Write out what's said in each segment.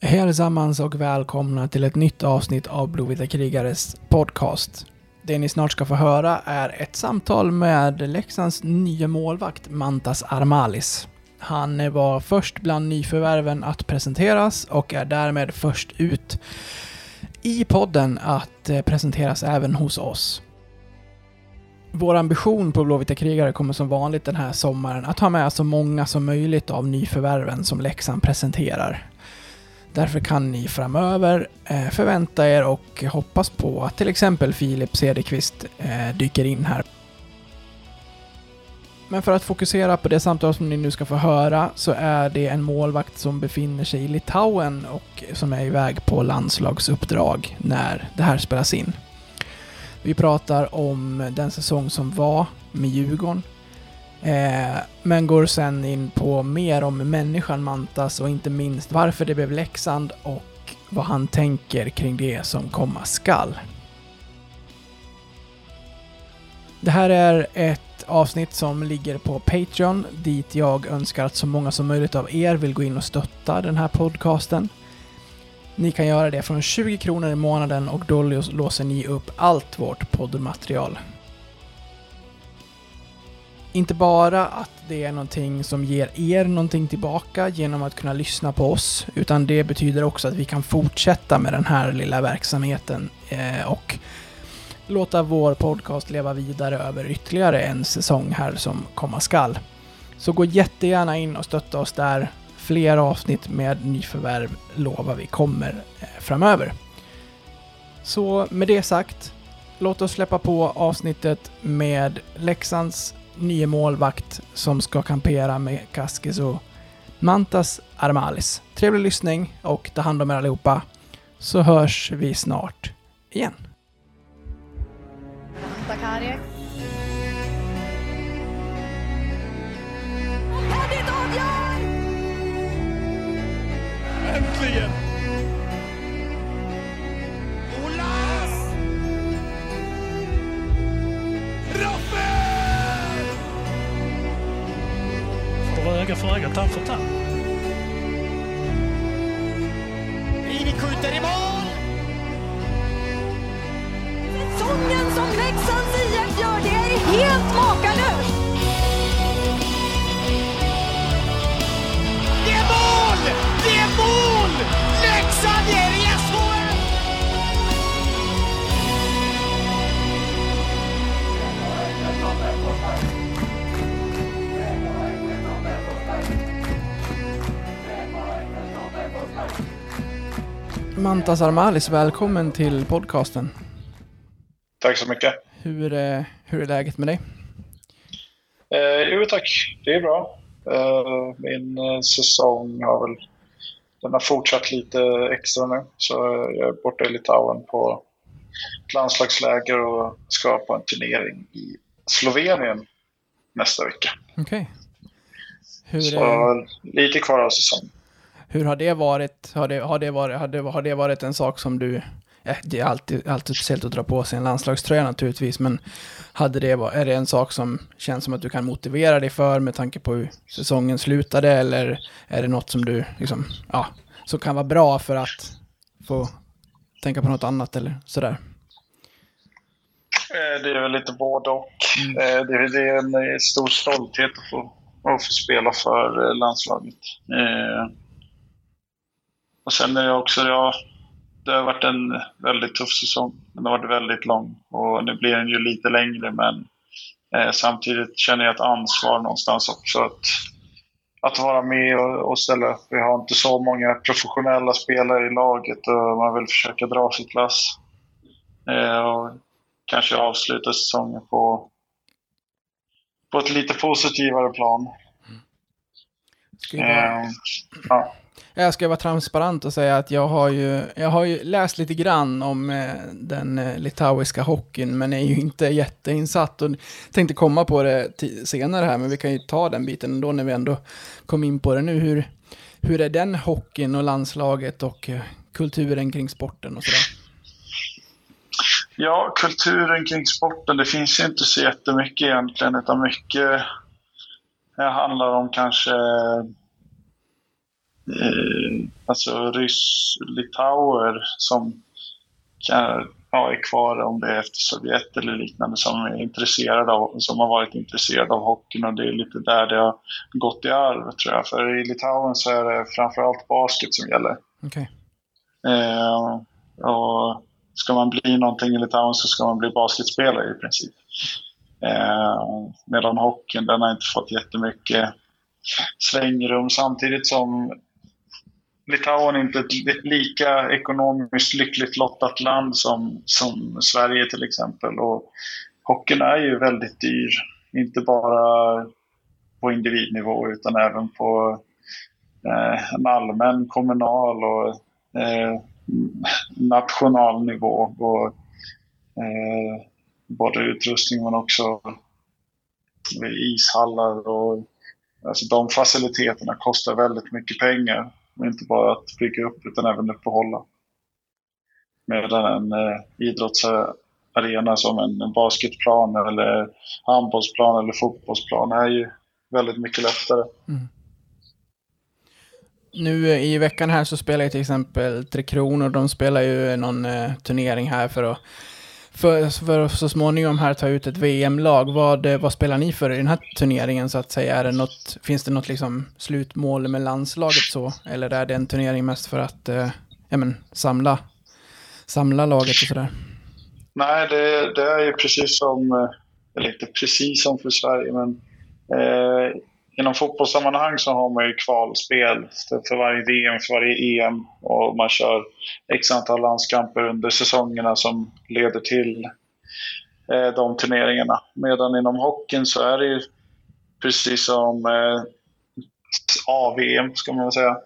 Hej allesammans och välkomna till ett nytt avsnitt av Blåvita krigares podcast. Det ni snart ska få höra är ett samtal med Leksands nya målvakt Mantas Armalis. Han var först bland nyförvärven att presenteras och är därmed först ut i podden att eh, presenteras även hos oss. Vår ambition på Blåvita krigare kommer som vanligt den här sommaren att ha med så många som möjligt av nyförvärven som Leksand presenterar. Därför kan ni framöver eh, förvänta er och hoppas på att till exempel Filip Cederqvist eh, dyker in här. Men för att fokusera på det samtal som ni nu ska få höra så är det en målvakt som befinner sig i Litauen och som är iväg på landslagsuppdrag när det här spelas in. Vi pratar om den säsong som var med Djurgården. Eh, men går sen in på mer om människan Mantas och inte minst varför det blev Leksand och vad han tänker kring det som komma skall. Det här är ett avsnitt som ligger på Patreon dit jag önskar att så många som möjligt av er vill gå in och stötta den här podcasten. Ni kan göra det från 20 kronor i månaden och då låser ni upp allt vårt poddmaterial. Inte bara att det är någonting som ger er någonting tillbaka genom att kunna lyssna på oss, utan det betyder också att vi kan fortsätta med den här lilla verksamheten eh, och låta vår podcast leva vidare över ytterligare en säsong här som komma skall. Så gå jättegärna in och stötta oss där. Fler avsnitt med nyförvärv lovar vi kommer eh, framöver. Så med det sagt, låt oss släppa på avsnittet med Leksands nye målvakt som ska kampera med Kaskis och Mantas Armalis. Trevlig lyssning och ta hand om er allihopa, så hörs vi snart igen. Sakari. För tand för tand. Vi skjuter i mål! Säsongen som Leksands IF gör, det är helt makalöst! Det är mål! Det är mål! Leksand är i Mantas Armalis, välkommen till podcasten. Tack så mycket. Hur, eh, hur är läget med dig? Eh, jo tack, det är bra. Eh, min eh, säsong har väl den har fortsatt lite extra nu. Så jag är borta i Litauen på ett landslagsläger och ska på en turnering i Slovenien nästa vecka. Okej. Hur, Så eh, lite kvar av säsongen. Hur har det varit? Har det, har det varit, har det, har det varit en sak som du... Eh, det är alltid, alltid speciellt att dra på sig en landslagströja naturligtvis, men hade det, är det en sak som känns som att du kan motivera dig för med tanke på hur säsongen slutade, eller är det något som du liksom, ja, som kan vara bra för att få tänka på något annat eller sådär? Eh, Det är väl lite både och. Eh, Det är, en eh, stor stolthet att få, att få spela för landslaget. Och sen är det också, ja, det har varit en väldigt tuff säsong. Den har varit väldigt lång och nu blir den ju lite längre men eh, samtidigt känner jag ett ansvar någonstans också att, att vara med och, och ställa upp. Vi har inte så många professionella spelare i laget och man vill försöka dra sitt lass. Eh, och kanske avsluta säsongen på, på ett lite positivare plan. Ska jag, vara, Eh, ja jag ska vara transparent och säga att jag har ju, jag har ju läst lite grann om eh, den eh, litauiska hockeyn, men är ju inte jätteinsatt och tänkte komma på det senare här, men vi kan ju ta den biten ändå när vi ändå kom in på det nu. Hur, hur är den hockeyn och landslaget och eh, kulturen kring sporten och sådär? Ja, kulturen kring sporten, det finns ju inte så jättemycket egentligen, utan mycket eh, handlar om kanske eh, alltså ryss-litauer som kan, ja, är kvar om det är efter Sovjet eller liknande som är intresserade av, som har varit intresserade av hockeyn och det är lite där det har gått i arv tror jag. För i Litauen så är det framförallt basket som gäller. Okej. Eh, och ska man bli någonting i Litauen så ska man bli basketspelare i princip. Eh, medan hockeyn, den har inte fått jättemycket svängrum samtidigt som Litauen är inte ett lika ekonomiskt lyckligt lottat land som, som Sverige till exempel. Och hockeyn är ju väldigt dyr, inte bara på individnivå utan även på eh, en allmän kommunal och eh, national nivå. Och, eh, både utrustning men också ishallar och alltså de faciliteterna kostar väldigt mycket pengar. Och inte bara att bygga upp utan även uppehålla. Medan en eh, idrottsarena som en, en basketplan eller handbollsplan eller fotbollsplan är ju väldigt mycket lättare. Mm. Nu eh, i veckan här så spelar ju till exempel Tre Kronor, de spelar ju någon eh, turnering här för att för, för att så småningom här ta ut ett VM-lag. Vad, eh, vad spelar ni för i den här turneringen så att säga? Är det något, finns det något liksom slutmål med landslaget så? Eller är det en turnering mest för att eh, ja, men, samla, samla laget och sådär? Nej, det, det är ju precis som, eh, eller inte precis som för Sverige, men eh, inom fotbollssammanhang så har man ju kvalspel för varje VM, för varje EM och man kör x antal landskamper under säsongerna som leder till eh, de turneringarna. Medan inom hockeyn så är det ju precis som eh, AVM, ska man säga,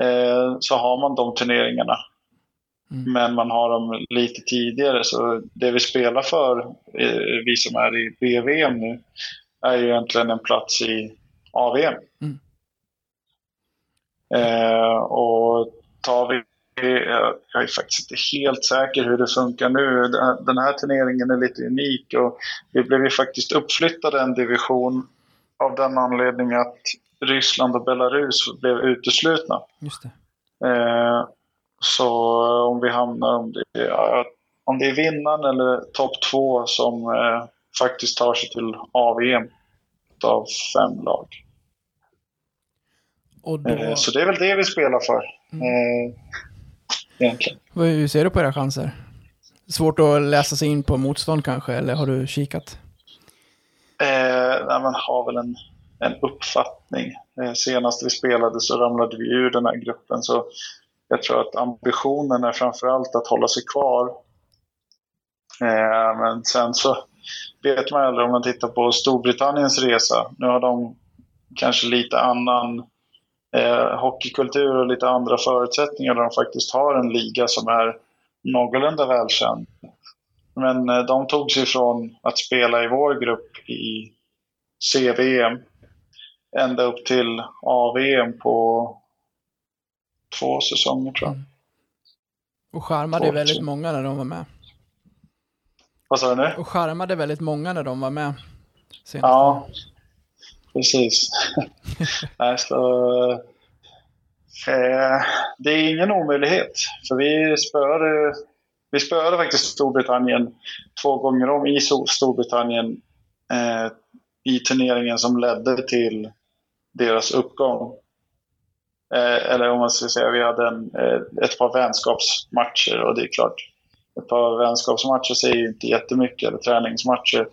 eh, så har man de turneringarna. Mm. Men man har dem lite tidigare, så det vi spelar för, eh, vi som är i BVM nu, är ju egentligen en plats i AVM. Mm. Eh, och tar vi eh, jag är faktiskt inte helt säker hur det funkar nu. Den här- turneringen är lite unik och vi blev ju faktiskt uppflyttade en division av den anledningen att Ryssland och Belarus blev uteslutna. Just. Eh, så om vi hamnar, om det, ja, om det är vinnaren eller topp två som eh, faktiskt tar sig till AVM av fem lag. Då, Eh, så det är väl det vi spelar för. Eh, egentligen. hur ser du på era chanser? Svårt att läsa sig in på motstånd kanske, eller har du kikat? Eh, nej, man har väl en, en uppfattning. Eh, senast vi spelade så ramlade vi ur den här gruppen. Så jag tror att ambitionen är framförallt att hålla sig kvar. Eh, men sen så vet man aldrig om man tittar på Storbritanniens resa. Nu har de kanske lite annan eh, hockeykultur och lite andra förutsättningar där de faktiskt har en liga som är någorlunda välkänd. Men eh, de tog sig från att spela i vår grupp i CVM ända upp till AVM på två säsonger tror jag. Och charmade Två, väldigt många när de var med. Vad sa du nu? Och charmade väldigt många när de var med. Senast. Ja, precis. Nej, så, eh, det är ingen omöjlighet. För vi spöade, vi spöade faktiskt Storbritannien två gånger om i Storbritannien eh, i turneringen som ledde till deras uppgång. Eh, eller om man ska säga, vi hade en, eh, ett par vänskapsmatcher och det är klart, ett par vänskapsmatcher säger ju inte jättemycket, eller träningsmatcher.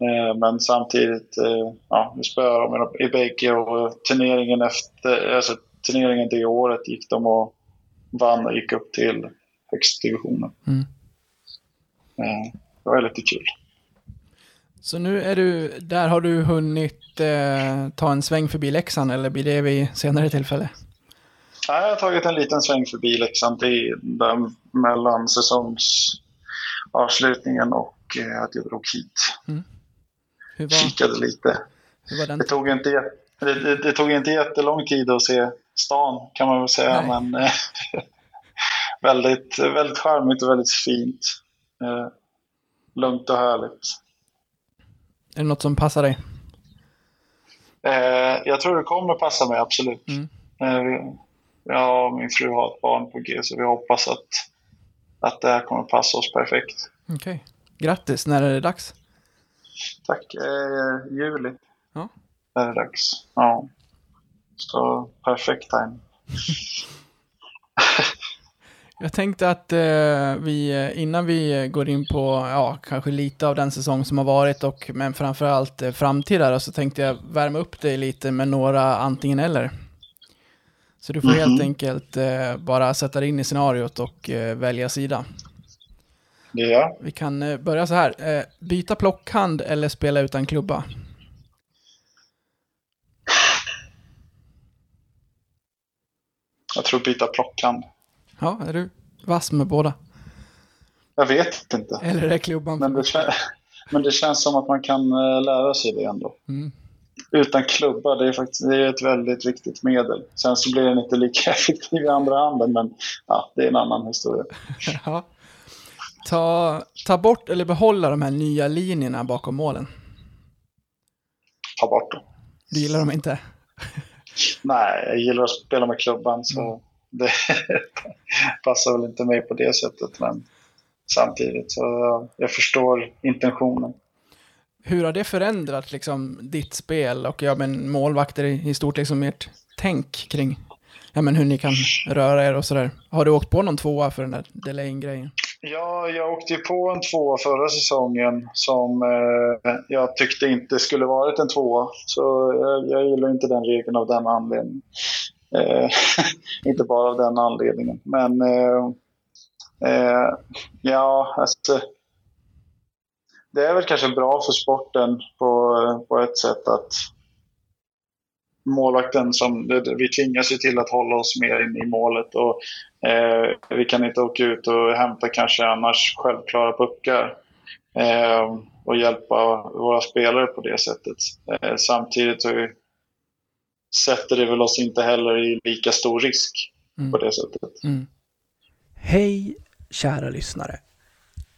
Eh, Men samtidigt, eh, ja, vi spöade dem i bägge och turneringen efter, alltså turneringen det året gick de och vann och gick upp till högsta divisionen. Mm. Eh, Det var lite kul. Så nu är du, där har du hunnit eh, ta en sväng förbi Leksand, eller blir det vid senare tillfälle? Nej, Jag har tagit en liten sväng förbi Leksand i där mellan säsongsavslutningen och eh, att jag drog hit. Hur var, Kikade lite. hur var den? Det tog inte, det, det, det tog inte jättelång tid att se stan kan man väl säga. Nej. Men eh, väldigt, väldigt charmigt och väldigt fint. Eh, lugnt och härligt. Är det något som passar dig? Eh, jag tror det kommer passa mig, absolut. Mm. Eh, jag och min fru har ett barn på G så vi hoppas att, att det här kommer passa oss perfekt. Okej. Grattis, när är det dags? Tack. Eh, juli Ja. är det dags. Ja. Så perfekt time. Jag tänkte att eh, vi, eh, innan vi går in på, ja, kanske lite av den säsong som har varit och, men framförallt eh, framtida då, så tänkte jag värma upp dig lite med några antingen eller. Så du får Mhm. helt enkelt eh, bara sätta dig in i scenariot och eh, välja sida. Det gör. Vi kan eh, börja så här. Eh, byta plockhand eller spela utan klubba? Jag tror byta plockhand. Ja, är du vass med båda? Jag vet inte. Eller är det klubban? Men det, men det känns som att man kan eh, lära sig det ändå. Mm. Utan klubba, det är faktiskt det är ett väldigt viktigt medel. Sen så blir den inte lika effektiv i andra handen, men ja, det är en annan historia. Ja. Ta, ta bort eller behålla de här nya linjerna bakom målen. Ta bort dem. Du gillar dem inte? Nej, jag gillar att spela med klubban så det passar väl inte mig på det sättet. Men samtidigt så jag, förstår intentionen. Hur har det förändrat liksom ditt spel och ja, men målvakter i, i stort liksom ert tänk kring ja, men hur ni kan röra er och sådär? Har du åkt på någon tvåa för den där delayin-grejen? Ja, jag åkte ju på en tvåa förra säsongen som eh, jag tyckte inte skulle varit en tvåa. Så jag, jag gillar inte den regeln av den anledningen. Eh, inte bara av den anledningen. Men eh, eh, ja, alltså. Det är väl kanske bra för sporten på, på ett sätt att målvakten som, vi tvingas ju till att hålla oss mer in i målet och eh, vi kan inte åka ut och hämta kanske annars självklara puckar eh, och hjälpa våra spelare på det sättet. Eh, samtidigt så sätter det väl oss inte heller i lika stor risk Mm. på det sättet. Hej kära lyssnare.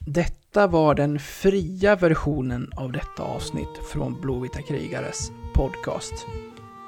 Detta var den fria versionen av detta avsnitt från Blåvita krigares podcast.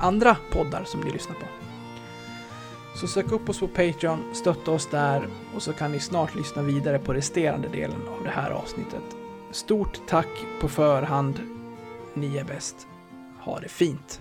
andra poddar som ni lyssnar på. Så sök upp oss på Patreon, stötta oss där och så kan ni snart lyssna vidare på resterande delen av det här avsnittet. Stort tack på förhand. Ni är bäst. Ha det fint.